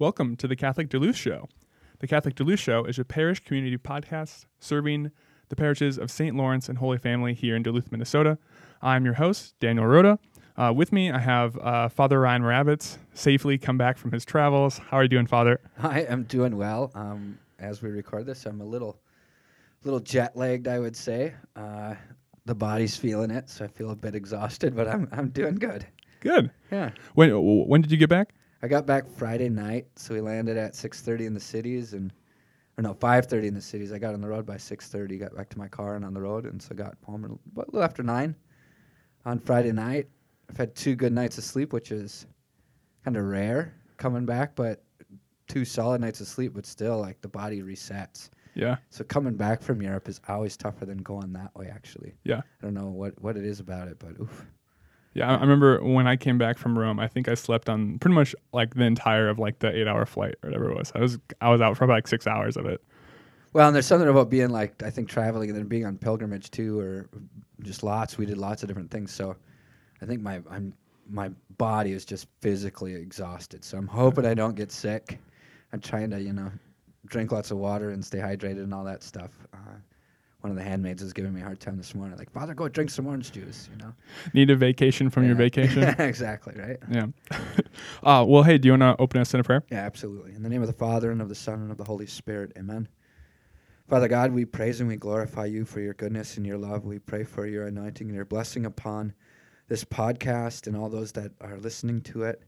Welcome to the Catholic Duluth Show. The Catholic Duluth Show is a parish community podcast serving the parishes of St. Lawrence and Holy Family here in Duluth, Minnesota. I'm your host, Daniel Rhoda. Uh, with me, I have uh, Father Ryan Moravitz, safely come back from his travels. How are you doing, Father? I am doing well. Um, as we record this, I'm a little, little jet lagged, I would say. Uh, the body's feeling it, so I feel a bit exhausted, but I'm I'm doing good. Good. Yeah. When when did you get back? I got back Friday night, so we landed at 6:30 in the cities, and or no, 5:30 in the cities. I got on the road by 6:30. Got back to my car and on the road, and so got home a little after nine on Friday night. I've had two good nights of sleep, which is kind of rare coming back, but two solid nights of sleep, but still like the body resets. Yeah. So coming back from Europe is always tougher than going that way. Actually, Yeah. I don't know what what it is about it, but oof. Yeah, I remember when I came back from Rome. I think I slept on pretty much like the entire of like the eight-hour flight or whatever it was. I was I was out for about like six hours of it. Well, and there's something about being like I think traveling and then being on pilgrimage too, or just lots. We did lots of different things, so I think my I'm my body is just physically exhausted. So I'm hoping I don't get sick. I'm trying to you know drink lots of water and stay hydrated and all that stuff. Uh, one of the handmaids is giving me a hard time this morning, like Father, go drink some orange juice. You know, Need a vacation from your vacation. exactly right. yeah. uh, well, hey, do you want to open us in a prayer? Yeah, absolutely. In the name of the Father, and of the Son, and of the Holy Spirit. Amen. Father God, we praise and we glorify you for your goodness and your love. We pray for your anointing and your blessing upon this podcast and all those that are listening to it.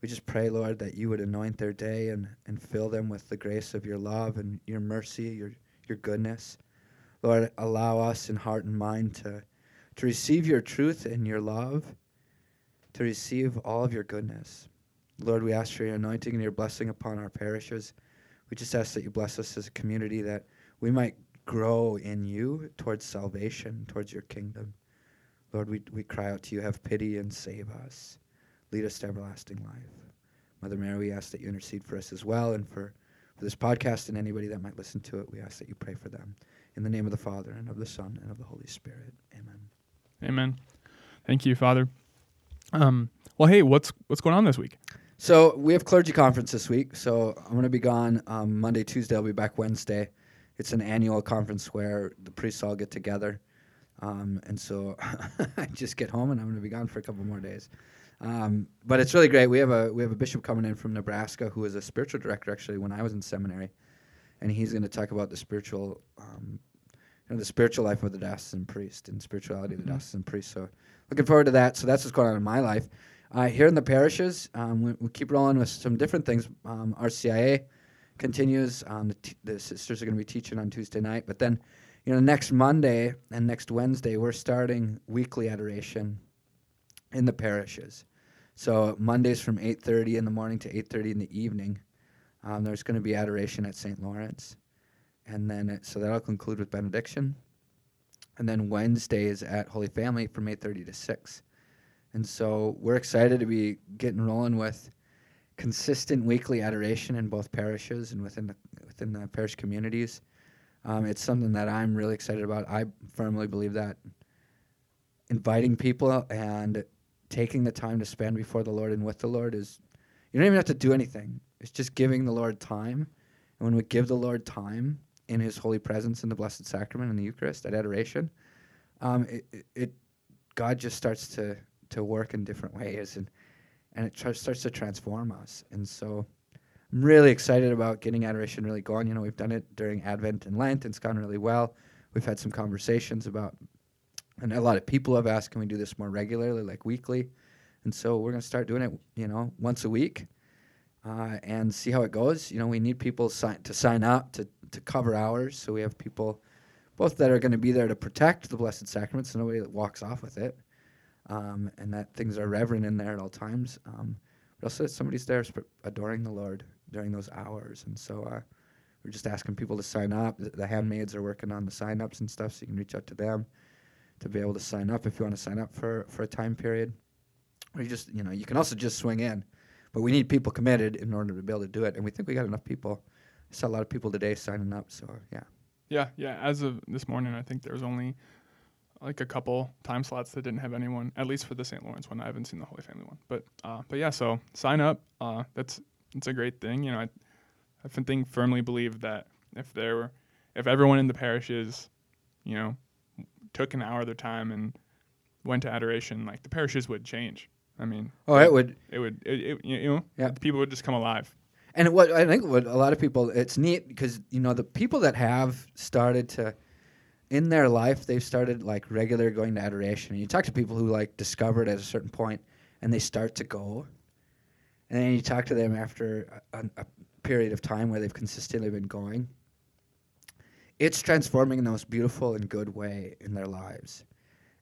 We just pray, Lord, that you would anoint their day and, and fill them with the grace of your love and your mercy, your, your goodness. Lord, allow us in heart and mind to, to receive your truth and your love, to receive all of your goodness. Lord, we ask for your anointing and your blessing upon our parishes. We just ask that you bless us as a community that we might grow in you towards salvation, towards your kingdom. Lord, we, we cry out to you, have pity and save us. Lead us to everlasting life. Mother Mary, we ask that you intercede for us as well and for, for this podcast and anybody that might listen to it. We ask that you pray for them. In the name of the Father, and of the Son, and of the Holy Spirit. Amen. Amen. Thank you, Father. Um, well, hey, what's what's going on this week? So we have clergy conference this week. So I'm going to be gone um, Monday, Tuesday. I'll be back Wednesday. It's an annual conference where the priests all get together, um, and so I just get home and I'm going to be gone for a couple more days. Um, but it's really great. We have a we have a bishop coming in from Nebraska who was a spiritual director actually when I was in seminary, and he's going to talk about the spiritual, um, you know, the spiritual life of the diocesan priest and spirituality of the Mhm. diocesan priest. So looking forward to that. So that's what's going on in my life. Uh, here in the parishes, um, we, we keep rolling with some different things. Um, RCIA continues. Um, the, t- the sisters are going to be teaching on Tuesday night, but then, you know, next Monday and next Wednesday, we're starting weekly adoration in the parishes. So Mondays from 8:30 in the morning to 8:30 in the evening, um, there's going to be adoration at St. Lawrence, and then it, so that'll conclude with benediction, and then Wednesdays at Holy Family from 8:30 to 6. And so we're excited to be getting rolling with consistent weekly adoration in both parishes and within the within the parish communities. Um, it's something that I'm really excited about. I firmly believe that inviting people and taking the time to spend before the Lord and with the Lord is you don't even have to do anything. It's just giving the Lord time. And when we give the Lord time in His holy presence in the Blessed Sacrament and the Eucharist at adoration, um, it, it, it God just starts to to work in different ways and and it tr- starts to transform us. And so I'm really excited about getting adoration really going. You know, we've done it during Advent and Lent, and it's gone really well. We've had some conversations about, and a lot of people have asked, can we do this more regularly, like weekly? And so we're going to start doing it, you know, once a week uh, and see how it goes. You know, we need people si- to sign up to, to cover hours. So we have people both that are going to be there to protect the Blessed Sacrament so nobody walks off with it um, and that things are reverent in there at all times. Um, but also somebody's there sp- adoring the Lord during those hours. And so uh, we're just asking people to sign up. The, handmaids are working on the sign ups and stuff, so you can reach out to them to be able to sign up if you want to sign up for, for a time period. Or you just, you know, you can also just swing in. But we need people committed in order to be able to do it. And we think we got enough people. I saw a lot of people today signing up. So, yeah. Yeah, yeah. As of this morning, I think there was only like a couple time slots that didn't have anyone, at least for the St. Lawrence one. I haven't seen the Holy Family one, but uh, but yeah. So sign up. Uh, that's it's a great thing. You know, I, I think firmly believe that if there were, if everyone in the parishes, you know, took an hour of their time and went to adoration, like the parishes would change. I mean, Oh, it would. it would, it, it, you know, Yeah. people would just come alive. And what I think what a lot of people it's neat because you know the people that have started to in their life they've started like regular going to adoration. And you talk to people who like discovered at a certain point and they start to go, and then you talk to them after a, a period of time where they've consistently been going. It's transforming in the most beautiful and good way in their lives,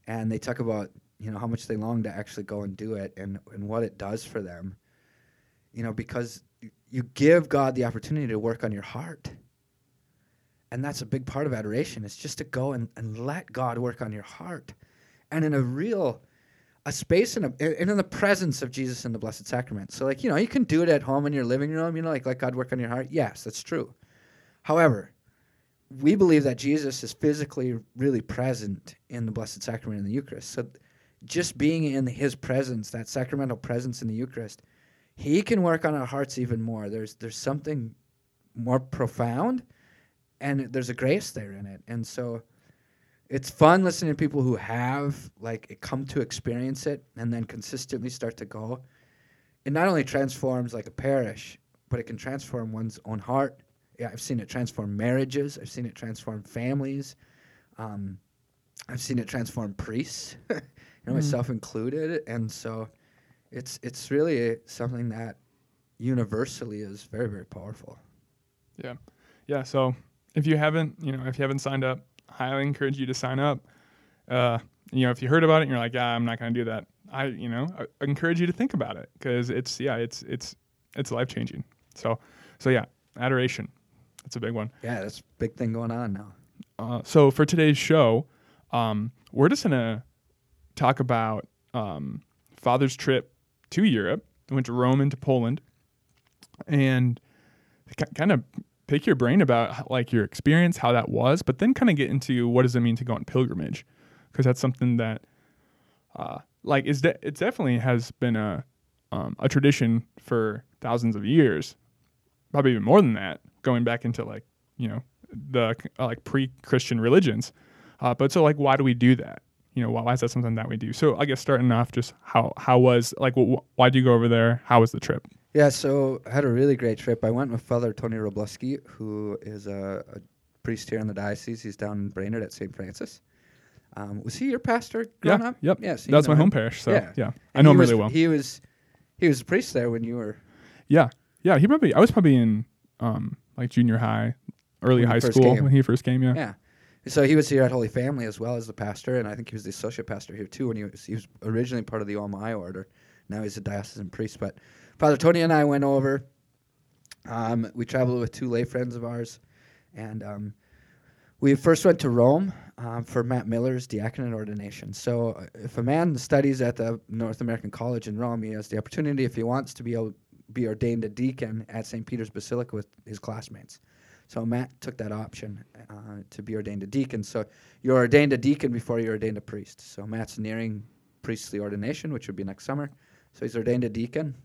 and they talk about you know how much they long to actually go and do it and and what it does for them. You know because you give God the opportunity to work on your heart. And that's a big part of adoration it's just to go and, and let God work on your heart. And in a real a space in a, and in the presence of Jesus in the Blessed Sacrament. So like, you know, you can do it at home in your living room, you know, like let God work on your heart. Yes, that's true. However, we believe that Jesus is physically really present in the Blessed Sacrament in the Eucharist. So just being in his presence, that sacramental presence in the Eucharist, he can work on our hearts even more. There's there's something more profound, and there's a grace there in it. And so, it's fun listening to people who have like come to experience it and then consistently start to go. It not only transforms like a parish, but it can transform one's own heart. Yeah, I've seen it transform marriages. I've seen it transform families. Um, I've seen it transform priests, Mhm. myself included. And so, it's it's really something that universally is very very powerful. Yeah. Yeah. So if you haven't, you know, if you haven't signed up, highly encourage you to sign up. Uh, you know, if you heard about it and you're like, yeah, I'm not going to do that. I, you know, I I encourage you to think about it because it's, yeah, it's, it's, it's life changing. So, so yeah, adoration. That's a big one. Yeah, that's a big thing going on now. Uh, so for today's show, um, we're just gonna talk about um, Father's trip to Europe. He went to Rome and to Poland, and kind of pick your brain about like your experience, how that was, but then kind of get into what does it mean to go on pilgrimage, because that's something that, uh, like, is de- it definitely has been a um, a tradition for thousands of years, probably even more than that, going back into like you know the uh, like pre-Christian religions. Uh, but so like, why do we do that? You know, why, why is that something that we do? So I guess starting off, just how how was like, wh- wh- why did you go over there? How was the trip? Yeah, so I had a really great trip. I went with Father Tony Wroblewski, who is a, a priest here in the diocese. He's down in Brainerd at St. Francis. Um, was he your pastor growing yeah, up? yep. Yes, you That's know my home parish. So Yeah. yeah, I And know him was- really well. He was he was a priest there when you were yeah, yeah. He probably I was probably in um like junior high, early high school came. when he first came. Yeah. Yeah. So he was here at Holy Family as well as the pastor, and I think he was the associate pastor here too. When he was he was originally part of the OMI order. Now he's a diocesan priest. But Father Tony and I went over. Um, we traveled with two lay friends of ours, and um, we first went to Rome um, for Matt Miller's diaconate ordination. So uh, if a man studies at the North American College in Rome, he has the opportunity, if he wants, to be able be ordained a deacon at St. Peter's Basilica with his classmates. So Matt took that option uh, to be ordained a deacon. So you're ordained a deacon before you're ordained a priest. So Matt's nearing priestly ordination, which would be next summer. So he's ordained a deacon.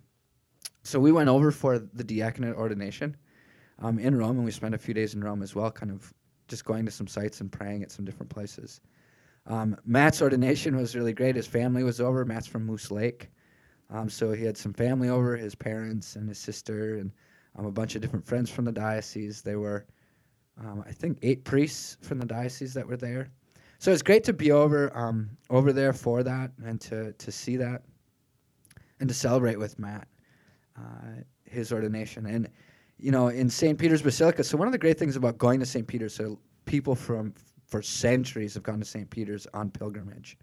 So we went over for the diaconate ordination um, in Rome, and we spent a few days in Rome as well, kind of just going to some sites and praying at some different places. Um, Matt's ordination was really great. His family was over. Matt's from Moose Lake. Um, so he had some family over, his parents and his sister, and um, a bunch of different friends from the diocese. There were, um, I think, eight priests from the diocese that were there. So it's great to be over um, over there for that and to to see that and to celebrate with Matt uh, his ordination. And you know, in St. Peter's Basilica. So one of the great things about going to St. Peter's, so people from for centuries have gone to St. Peter's on pilgrimage.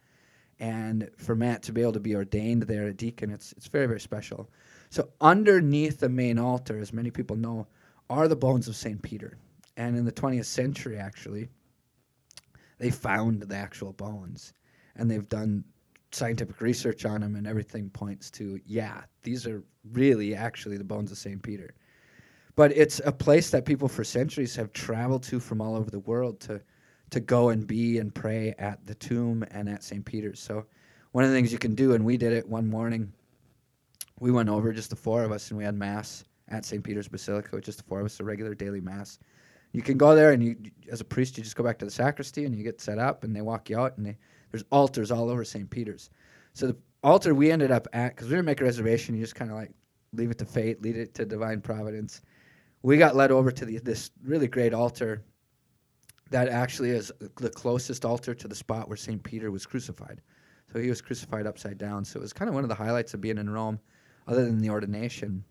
And for Matt to be able to be ordained there a deacon, it's it's very very special. So underneath the main altar, as many people know, are the bones of St. Peter. And in the 20th century, actually, they found the actual bones, and they've done scientific research on them, and everything points to yeah, these are really actually the bones of St. Peter. But it's a place that people for centuries have traveled to from all over the world to to go and be and pray at the tomb and at St. Peter's. So one of the things you can do, and we did it one morning. We went over just the four of us, and we had mass at St. Peter's Basilica with just the four of us, a regular daily mass. You can go there and you, as a priest, you just go back to the sacristy and you get set up and they walk you out and they, there's altars all over St. Peter's. So the altar we ended up at, because we didn't make a reservation, you just kind of like leave it to fate, lead it to divine providence. We got led over to the, this really great altar that actually is the closest altar to the spot where St. Peter was crucified. So he was crucified upside down. So it was kind of one of the highlights of being in Rome, other than the ordination,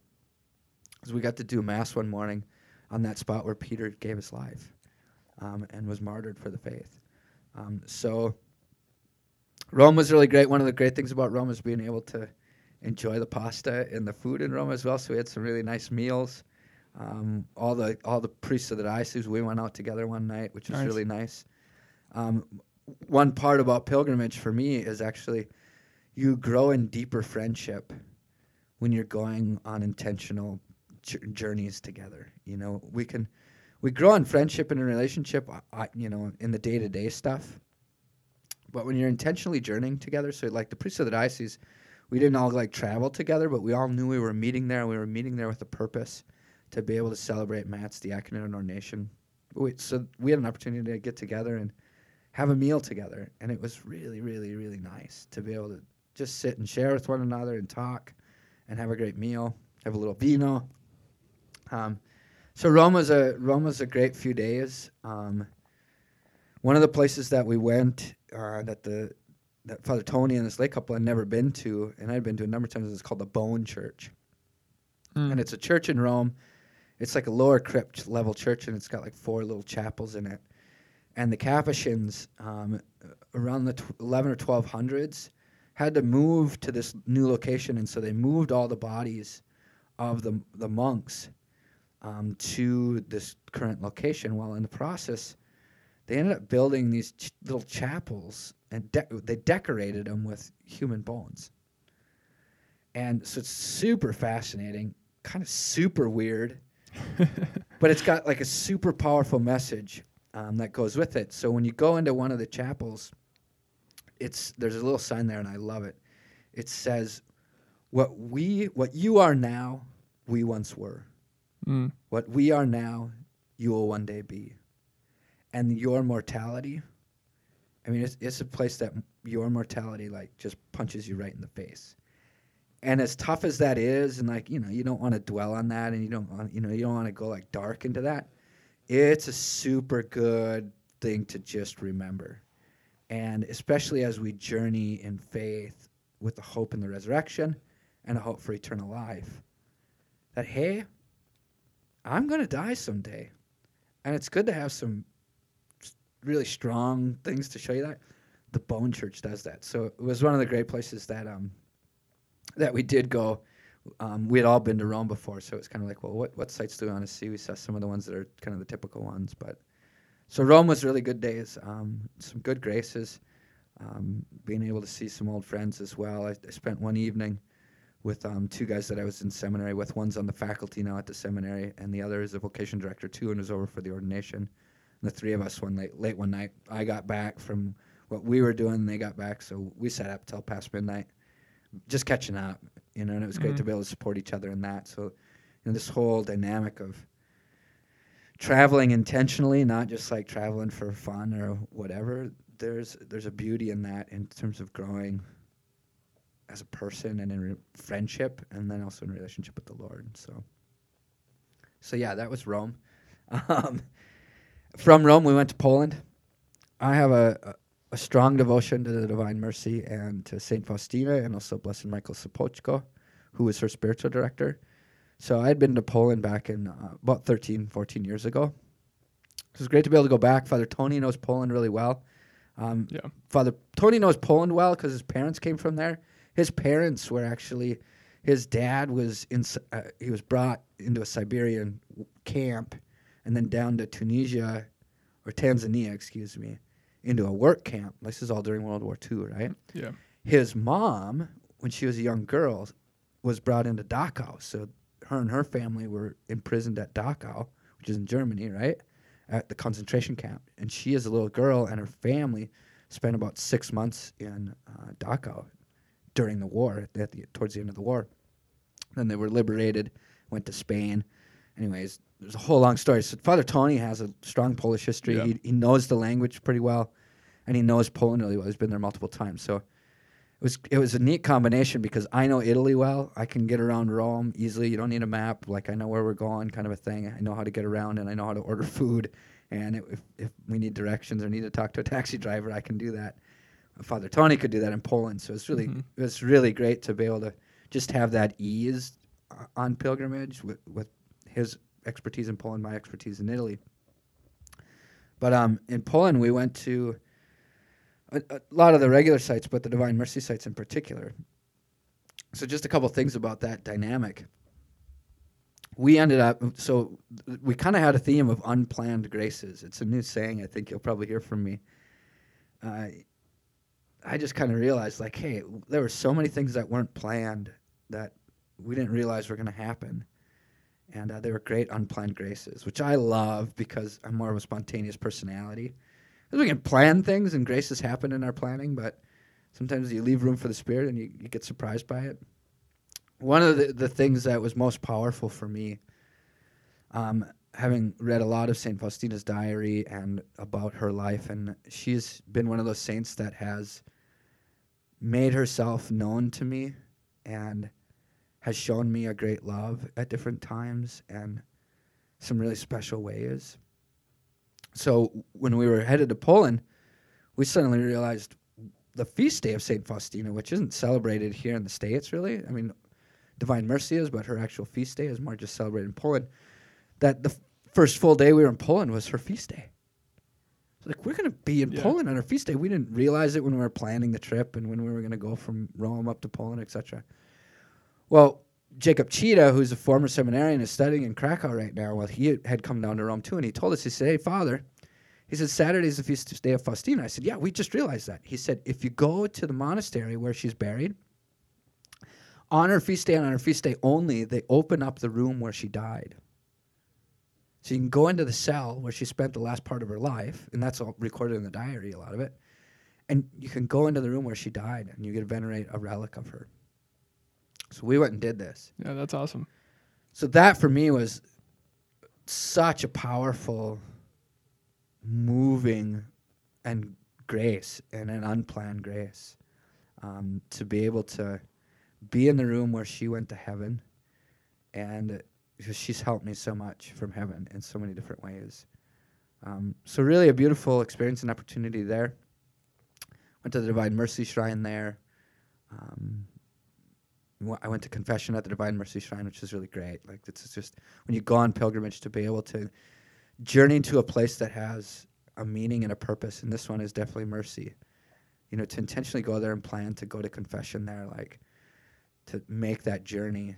because we got to do mass one morning on that spot where Peter gave his life um, and was martyred for the faith. Um, so Rome was really great. One of the great things about Rome is being able to enjoy the pasta and the food in Rome as well. So we had some really nice meals. Um, all the all the priests of the diocese we went out together one night, which was Nice. really nice. Um, one part about pilgrimage for me is actually you grow in deeper friendship when you're going on intentional jour- journeys together. You know, we can we grow in friendship and in relationship, you know, in the day to day stuff. But when you're intentionally journeying together, so like the priests of the diocese, we didn't all like travel together, but we all knew we were meeting there. We were meeting there with a purpose to be able to celebrate Matt's diaconate and ordination. We, so we had an opportunity to get together and have a meal together, and it was really, really, really nice to be able to just sit and share with one another and talk, and have a great meal, have a little vino. Um, so Rome was a Rome was a great few days. Um, one of the places that we went uh, that the that Father Tony and this lay couple had never been to, and I'd been to a number of times. is called the Bone Church, Mm. and it's a church in Rome. It's like a lower crypt level church, and it's got like four little chapels in it. And the Capuchins, um, around the tw- 11 or 1200s, had to move to this new location, and so they moved all the bodies of the the monks um, to this current location. While in the process, they ended up building these ch- little chapels, and de- they decorated them with human bones. And so it's super fascinating, kind of super weird, but it's got like a super powerful message um, that goes with it. So when you go into one of the chapels, it's there's a little sign there, and I love it. It says, "What we, what you are now, we once were. Mm. What we are now, you will one day be. And your mortality, I mean, it's, it's a place that your mortality like just punches you right in the face. And as tough as that is, and like you know, you don't want to dwell on that, and you don't want, you know, you don't want to go like dark into that. It's a super good thing to just remember, and especially as we journey in faith with the hope in the resurrection and a hope for eternal life. That hey, I'm going to die someday. And it's good to have some really strong things to show you that. The Bone Church does that. So it was one of the great places that um that we did go. Um, we had all been to Rome before, so it was kind of like, well, what what sites do we want to see? We saw some of the ones that are kind of the typical ones, but so Rome was really good days. Um, some good graces. Um, being able to see some old friends as well. I, I spent one evening with um, two guys that I was in seminary with. One's on the faculty now at the seminary, and the other is a vocation director too, and was over for the ordination. And the three of us one late, late one night. I got back from what we were doing, and they got back, so we sat up till past midnight, just catching up. You know, and it was great to be able to support each other in that. So, you know, this whole dynamic of traveling intentionally, not just like traveling for fun or whatever. There's there's a beauty in that in terms of growing as a person and in re- friendship, and then also in relationship with the Lord. So, so yeah, that was Rome. Um, from Rome, we went to Poland. I have a, a, a strong devotion to the Divine Mercy and to Saint Faustina, and also Blessed Michael Sopoćko, who was her spiritual director. So I had been to Poland back in uh, about 13, 14 years ago. It was great to be able to go back. Father Tony knows Poland really well. Um, Yeah. Father Tony knows Poland well because his parents came from there. His parents were actually, his dad was in, uh, he was brought into a Siberian camp, and then down to Tunisia, or Tanzania, excuse me, into a work camp. This is all during World War II, right? Yeah. His mom, when she was a young girl, was brought into Dachau. So her and her family were imprisoned at Dachau, which is in Germany, right? At the concentration camp. And she, as a little girl, and her family spent about six months in uh, Dachau during the war, at the, towards the end of the war. Then they were liberated, went to Spain. Anyways, there's a whole long story. So Father Tony has a strong Polish history. Yeah. He, he knows the language pretty well, and he knows Poland really well. He's been there multiple times. So was it was a neat combination because I know Italy well. I can get around Rome easily. You don't need a map. Like I know where we're going, kind of a thing. I know how to get around, and I know how to order food. And if if we need directions or need to talk to a taxi driver, I can do that. Father Tony could do that in Poland. So it's really Mhm. it was really great to be able to just have that ease on pilgrimage with, with his expertise in Poland, my expertise in Italy. But um, in Poland, we went to a, a lot of the regular sites, but the Divine Mercy sites in particular. So just a couple things about that dynamic. We ended up so we kind of had a theme of unplanned graces. It's a new saying. I think you'll probably hear from me. Uh, I just kind of realized, like, hey, there were so many things that weren't planned that we didn't realize were going to happen. And uh, they were great unplanned graces, which I love because I'm more of a spontaneous personality. We can plan things and graces happen in our planning, but sometimes you leave room for the Spirit and you, you get surprised by it. One of the, the things that was most powerful for me, um, having read a lot of St. Faustina's diary and about her life, and she's been one of those saints that has made herself known to me and has shown me a great love at different times and some really special ways. So when we were headed to Poland, we suddenly realized the feast day of St. Faustina, which isn't celebrated here in the States really. I mean, Divine Mercy is, but her actual feast day is more just celebrated in Poland. That the f- first full day we were in Poland was her feast day. Like we're gonna be in Yeah. Poland on her feast day. We didn't realize it when we were planning the trip and when we were gonna go from Rome up to Poland, etc. Well, Jacob Cheetah, who's a former seminarian, is studying in Krakow right now. Well, he had come down to Rome too, and he told us, he said, Hey, Father, he said, Saturday's the feast day of Faustina. I said, Yeah, we just realized that. He said, If you go to the monastery where she's buried, on her feast day and on her feast day only, they open up the room where she died. So you can go into the cell where she spent the last part of her life, and that's all recorded in the diary, a lot of it. And you can go into the room where she died, and you can venerate a relic of her. So we went and did this. Yeah, that's awesome. So that for me was such a powerful, moving, and grace and an unplanned grace um, to be able to be in the room where she went to heaven, and because she's helped me so much from heaven in so many different ways. Um, so really, a beautiful experience and opportunity there. Went to the Divine Mercy Shrine there. Um, I went to confession at the Divine Mercy Shrine, which is really great. Like it's just when you go on pilgrimage to be able to journey to a place that has a meaning and a purpose, and this one is definitely mercy. You know, to intentionally go there and plan to go to confession there, like to make that journey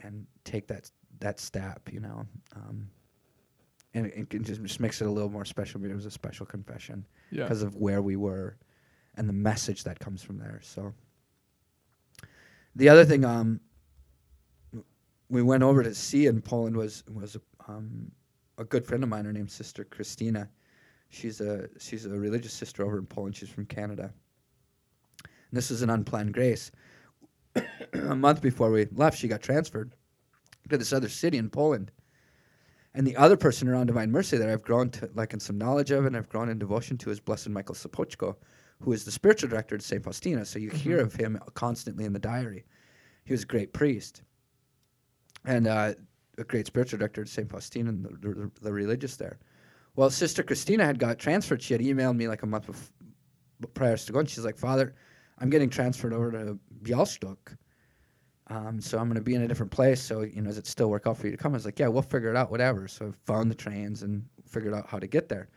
and take that that step. You know, um, and it, it just just makes it a little more special. But it was a special confession Yeah. because of where we were and the message that comes from there. So the other thing um, we went over to see in Poland was was um, a good friend of mine. Her name's Sister Christina. She's a she's a religious sister over in Poland. She's from Canada. And this is an unplanned grace. a month before we left, she got transferred to this other city in Poland. And the other person around Divine Mercy that I've grown to like in some knowledge of and I've grown in devotion to is Blessed Michael Sopoćko, who is the spiritual director at St. Faustina. So you hear Mhm. of him constantly in the diary. He was a great priest and uh, a great spiritual director at St. Faustina and the, the, the religious there. Well, Sister Christina had got transferred. She had emailed me like a month bef- prior to going. She's like, Father, I'm getting transferred over to Bialystok. Um, so I'm going to be in a different place. So, you know, does it still work out for you to come? I was like, yeah, we'll figure it out, whatever. So I found the trains and figured out how to get there.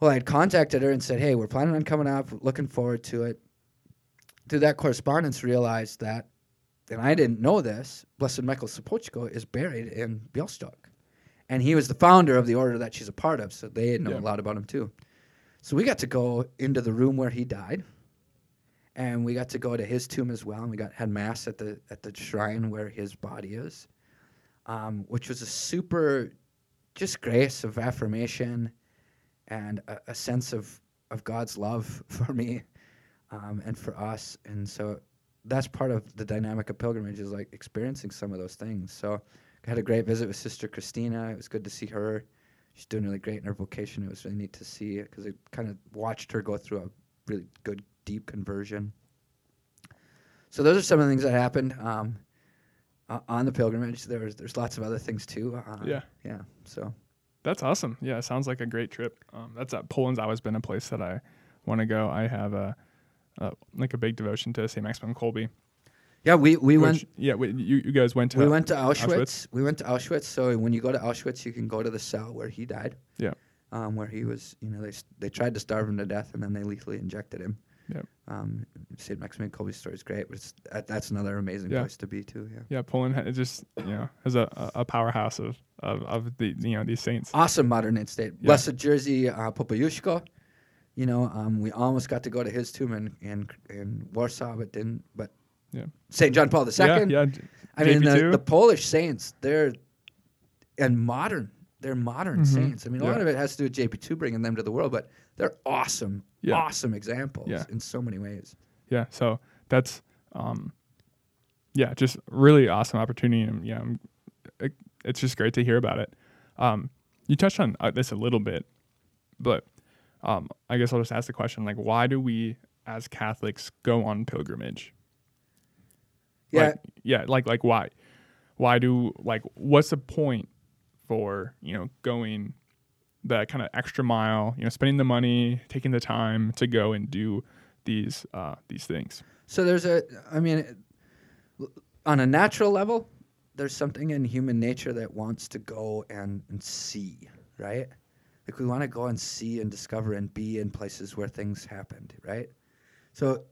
Well, I had contacted her and said, hey, we're planning on coming up, looking forward to it. Through that correspondence, realized that, and I didn't know this, Blessed Michael Sopoćko is buried in Bialystok. And he was the founder of the order that she's a part of, so they know Yeah. a lot about him too. So we got to go into the room where he died, and we got to go to his tomb as well, and we got had mass at the at the shrine where his body is, um, which was a super, just grace of affirmation, and a, a sense of of God's love for me, um, and for us, and so that's part of the dynamic of pilgrimage is like experiencing some of those things. So I had a great visit with Sister Christina. It was good to see her. She's doing really great in her vocation. It was really neat to see because I kind of watched her go through a really good, deep conversion. So those are some of the things that happened um, uh, on the pilgrimage. There's there's lots of other things too. Uh, Yeah. yeah. So That's awesome. Yeah, it sounds like a great trip. Um, that's uh, Poland's always been a place that I want to go. I have a, a like a big devotion to St. Maximilian Kolbe. yeah, we we went yeah, we, you you guys went to we went to Auschwitz. Auschwitz? We went to Auschwitz. So when you go to Auschwitz, you can go to the cell where he died. Yeah. Um, where he was, you know, they they tried to starve him to death, and then they lethally injected him. Yep. Um, St. Maximilian Kolbe's story is great, but it's, that, that's another amazing Yeah. place to be too. Yeah. Yeah, Poland ha- just you know has a, a powerhouse of, of of the you know these saints. Awesome modern state. Yeah. Blessed Jerzy uh, Popiełuszko. You know, um, we almost got to go to his tomb in in, in Warsaw, but didn't. But Yeah. St. John Paul II. Yeah, yeah. I mean, the, JP2? the Polish saints, they're and modern. They're modern Mhm. saints. I mean, a lot of it has to do with JP2 bringing them to the world, but they're awesome, Yeah. awesome examples Yeah. in so many ways. yeah so that's um yeah just really awesome opportunity and yeah I'm, it, it's just great to hear about it um you touched on uh, this a little bit but um i guess i'll just ask the question like why do we as catholics go on pilgrimage Yeah, like, yeah like like why why do like what's the point for you know going that kind of extra mile you know spending the money taking the time to go and do these uh these things So there's a, I mean, on a natural level, there's something in human nature that wants to go and, and see, right? Like we want to go and see and discover and be in places where things happened, right? So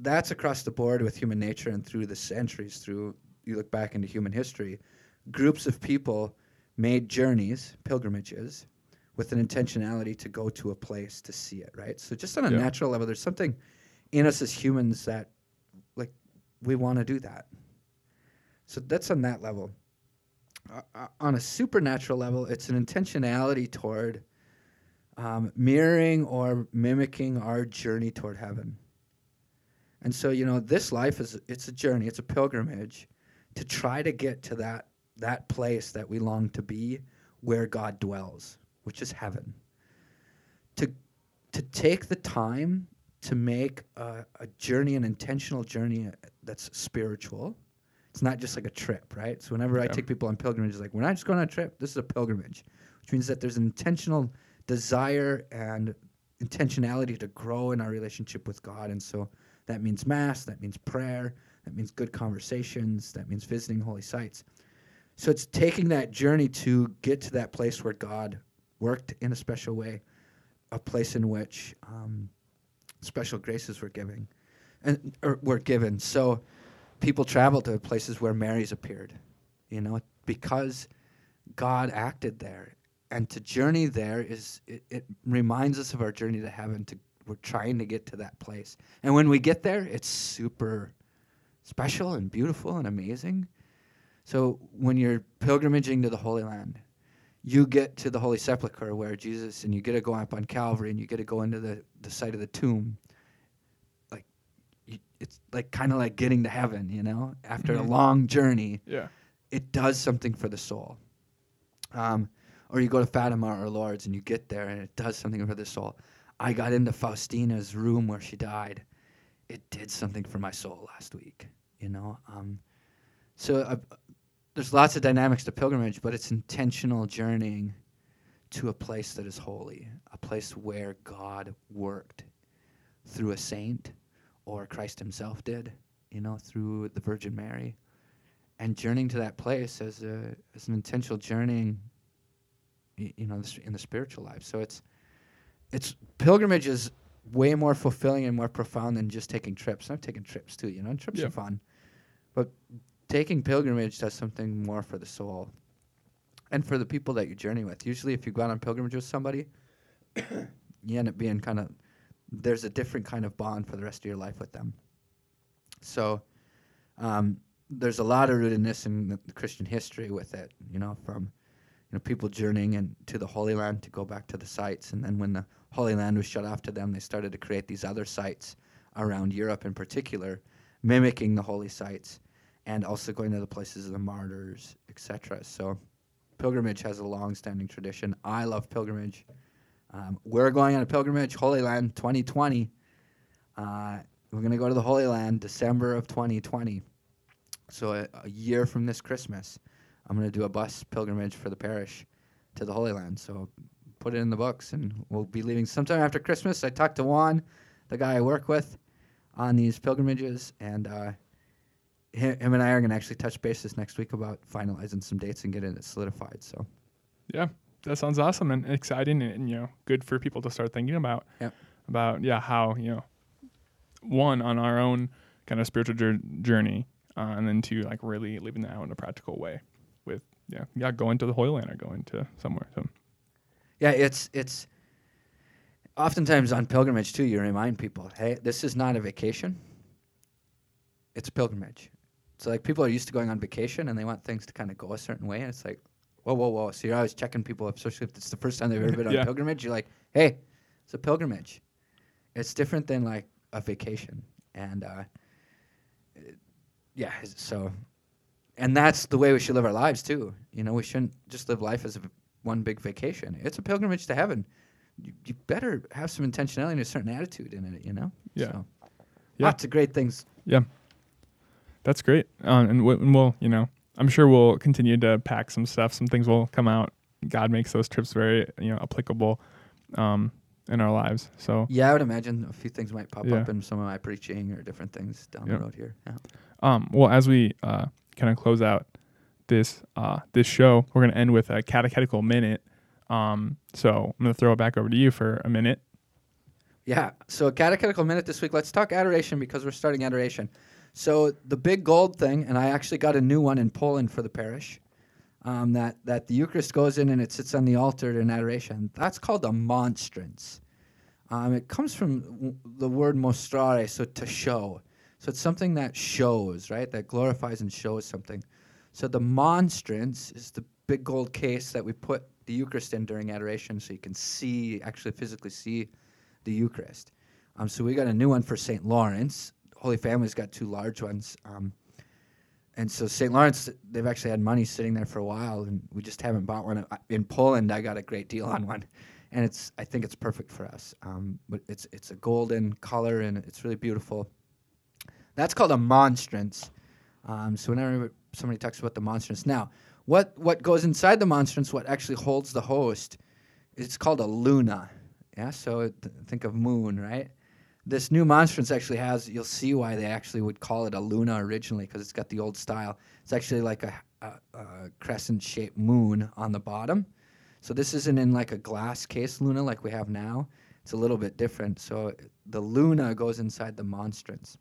that's across the board with human nature and through the centuries, through you look back into human history, groups of people made journeys, pilgrimages, with an intentionality to go to a place to see it, right? So just on a Yeah. natural level, there's something in us as humans that like we want to do that. So that's on that level. Uh, uh, on a supernatural level, it's an intentionality toward um, mirroring or mimicking our journey toward heaven. And so, you know, this life is it's a journey, it's a pilgrimage to try to get to that that place that we long to be where God dwells, which is heaven. To to take the time to make a, a journey, an intentional journey that's spiritual. It's not just like a trip, right? So whenever I take people on pilgrimages, like we're not just going on a trip. This is a pilgrimage, which means that there's an intentional desire and intentionality to grow in our relationship with God, and so that means mass, that means prayer, that means good conversations, that means visiting holy sites. So it's taking that journey to get to that place where God worked in a special way, a place in which um, special graces were giving, and or were given. So people travel to places where Mary's appeared, you know, because God acted there, and to journey there is it, it reminds us of our journey to heaven. To we're trying to get to that place, and when we get there, it's super special and beautiful and amazing. So when you're pilgrimaging to the Holy Land, you get to the Holy Sepulchre where Jesus, and you get to go up on Calvary, and you get to go into the, the site of the tomb. Like, you, it's like kind of like getting to heaven, you know. After Mhm. a long journey, Yeah. it does something for the soul. Um, or you go to Fatima or Lourdes, and you get there, and it does something for the soul. I got into Faustina's room where she died. It did something for my soul last week, you know. Um, so uh, there's lots of dynamics to pilgrimage, but it's intentional journeying to a place that is holy, a place where God worked through a saint or Christ himself did, you know, through the Virgin Mary. And journeying to that place as a as an intentional journeying, you know, in the spiritual life. So it's it's pilgrimage is way more fulfilling and more profound than just taking trips. I've taken trips too, you know, and trips Yeah. are fun. But taking pilgrimage does something more for the soul and for the people that you journey with. Usually, if you go out on pilgrimage with somebody, you end up being kind of there's a different kind of bond for the rest of your life with them. So, um, there's a lot of rootedness in Christian history with it. You know, from you know people journeying into the Holy Land to go back to the sites, and then when the Holy Land was shut off to them, they started to create these other sites around Europe, in particular, mimicking the holy sites, and also going to the places of the martyrs, etc. So, pilgrimage has a long-standing tradition. I love pilgrimage. Um, we're going on a pilgrimage, Holy Land 2020. Uh, we're going to go to the Holy Land December of 2020. So, a, a year from this Christmas, I'm going to do a bus pilgrimage for the parish to the Holy Land. So, put it in the books, and we'll be leaving sometime after Christmas. I talked to Juan, the guy I work with, on these pilgrimages, and uh, him, and I are going to actually touch bases next week about finalizing some dates and getting it solidified. So, Yeah, that sounds awesome and exciting, and, and, you know, good for people to start thinking about. Yep. About yeah, how you know, one on our own kind of spiritual jour- journey, uh, and then two like really living that out in a practical way, with yeah, yeah, going to the Holy Land or going to somewhere. So yeah, it's it's oftentimes on pilgrimage too. You remind people, hey, this is not a vacation; it's a pilgrimage. So like people are used to going on vacation and they want things to kind of go a certain way, and it's like, whoa, whoa, whoa. So you're always checking people, up, especially if it's the first time they've ever been on Yeah. pilgrimage. You're like, hey, it's a pilgrimage. It's different than like a vacation, and uh, it- yeah, so. And that's the way we should live our lives too. You know, we shouldn't just live life as a, one big vacation. It's a pilgrimage to heaven. You, you better have some intentionality and a certain attitude in it. You know. Yeah. So, Yeah. Lots of great things. Yeah, that's great. Um, and, w- and we'll, you know, I'm sure we'll continue to pack some stuff. Some things will come out. God makes those trips very, you know, applicable um, in our lives. So, Yeah, I would imagine a few things might pop Yeah. up in some of my preaching or different things down Yeah. the road here. Yeah. um, well, as we uh, kind of close out this uh, this show, we're going to end with a catechetical minute. Um, so I'm going to throw it back over to you for a minute. Yeah. So a catechetical minute this week. Let's talk adoration because we're starting adoration. So the big gold thing, and I actually got a new one in Poland for the parish. Um, that that the Eucharist goes in and it sits on the altar in adoration. That's called a monstrance. Um, it comes from w- the word mostrare, so to show. So it's something that shows, right? That glorifies and shows something. So the monstrance is the big gold case that we put the Eucharist in during adoration, so you can see, actually physically see the Eucharist. Um, so we got a new one for St. Lawrence. Holy Family's got two large ones. Um, and so St. Lawrence, they've actually had money sitting there for a while, and we just haven't bought one. In Poland, I got a great deal on one, and it's I think it's perfect for us. Um, but it's it's a golden color and it's really beautiful. That's called a monstrance. Um, so whenever somebody talks about the monstrance, now what what goes inside the monstrance, what actually holds the host, it's called a luna. Yeah, so th- think of moon, right? This new monstrance actually has. You'll see why they actually would call it a luna originally, because it's got the old style. It's actually like a, a, a crescent-shaped moon on the bottom. So this isn't in like a glass case luna like we have now. It's a little bit different. So the luna goes inside the monstrance.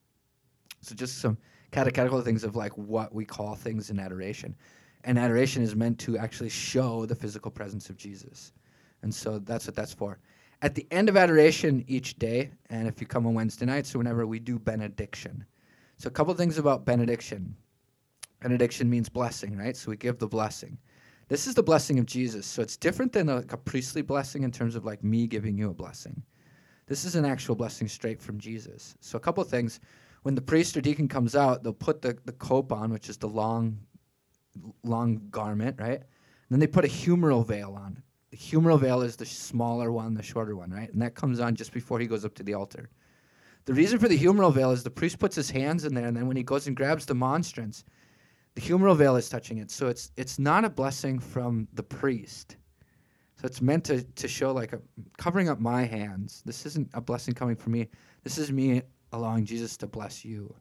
So just some catechetical things of like what we call things in adoration. And adoration is meant to actually show the physical presence of Jesus. And so that's what that's for. At the end of adoration each day, and if you come on Wednesday night, so whenever we do benediction. So a couple things about benediction. Benediction means blessing, right? So we give the blessing. This is the blessing of Jesus. So it's different than a, like a priestly blessing in terms of like me giving you a blessing. This is an actual blessing straight from Jesus. So a couple things. When the priest or deacon comes out, they'll put the, the cope on, which is the long long garment, right? And then they put a humeral veil on. The humeral veil is the smaller one, the shorter one, right? And that comes on just before he goes up to the altar. The reason for the humeral veil is the priest puts his hands in there, and then when he goes and grabs the monstrance, the humeral veil is touching it. So it's it's not a blessing from the priest. So it's meant to, to show like a covering up my hands. This isn't a blessing coming from me. This is me allowing Jesus to bless you.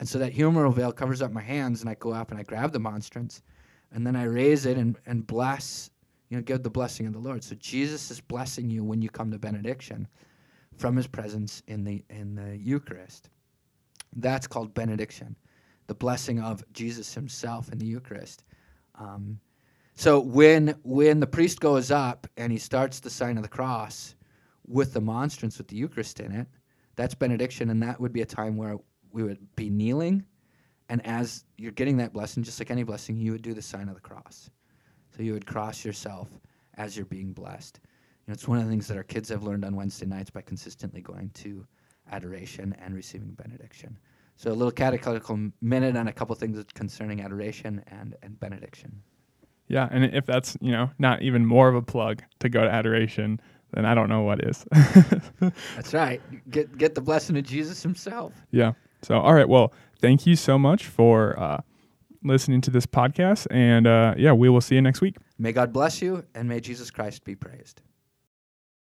And so that humeral veil covers up my hands, and I go up and I grab the monstrance, and then I raise it and, and bless, you know, give the blessing of the Lord. So Jesus is blessing you when you come to benediction from his presence in the in the Eucharist. That's called benediction, the blessing of Jesus himself in the Eucharist. Um, so when when the priest goes up and he starts the sign of the cross with the monstrance with the Eucharist in it, that's benediction, and that would be a time where we would be kneeling, and as you're getting that blessing, just like any blessing, you would do the sign of the cross. So you would cross yourself as you're being blessed. You know, it's one of the things that our kids have learned on Wednesday nights by consistently going to adoration and receiving benediction. So a little catechetical minute on a couple things concerning adoration and, and benediction. Yeah, and if that's you know not even more of a plug to go to adoration, then I don't know what is. That's right. Get get the blessing of Jesus Himself. Yeah. So all right. Well, thank you so much for uh, listening to this podcast, and uh, yeah, we will see you next week. May God bless you, and may Jesus Christ be praised.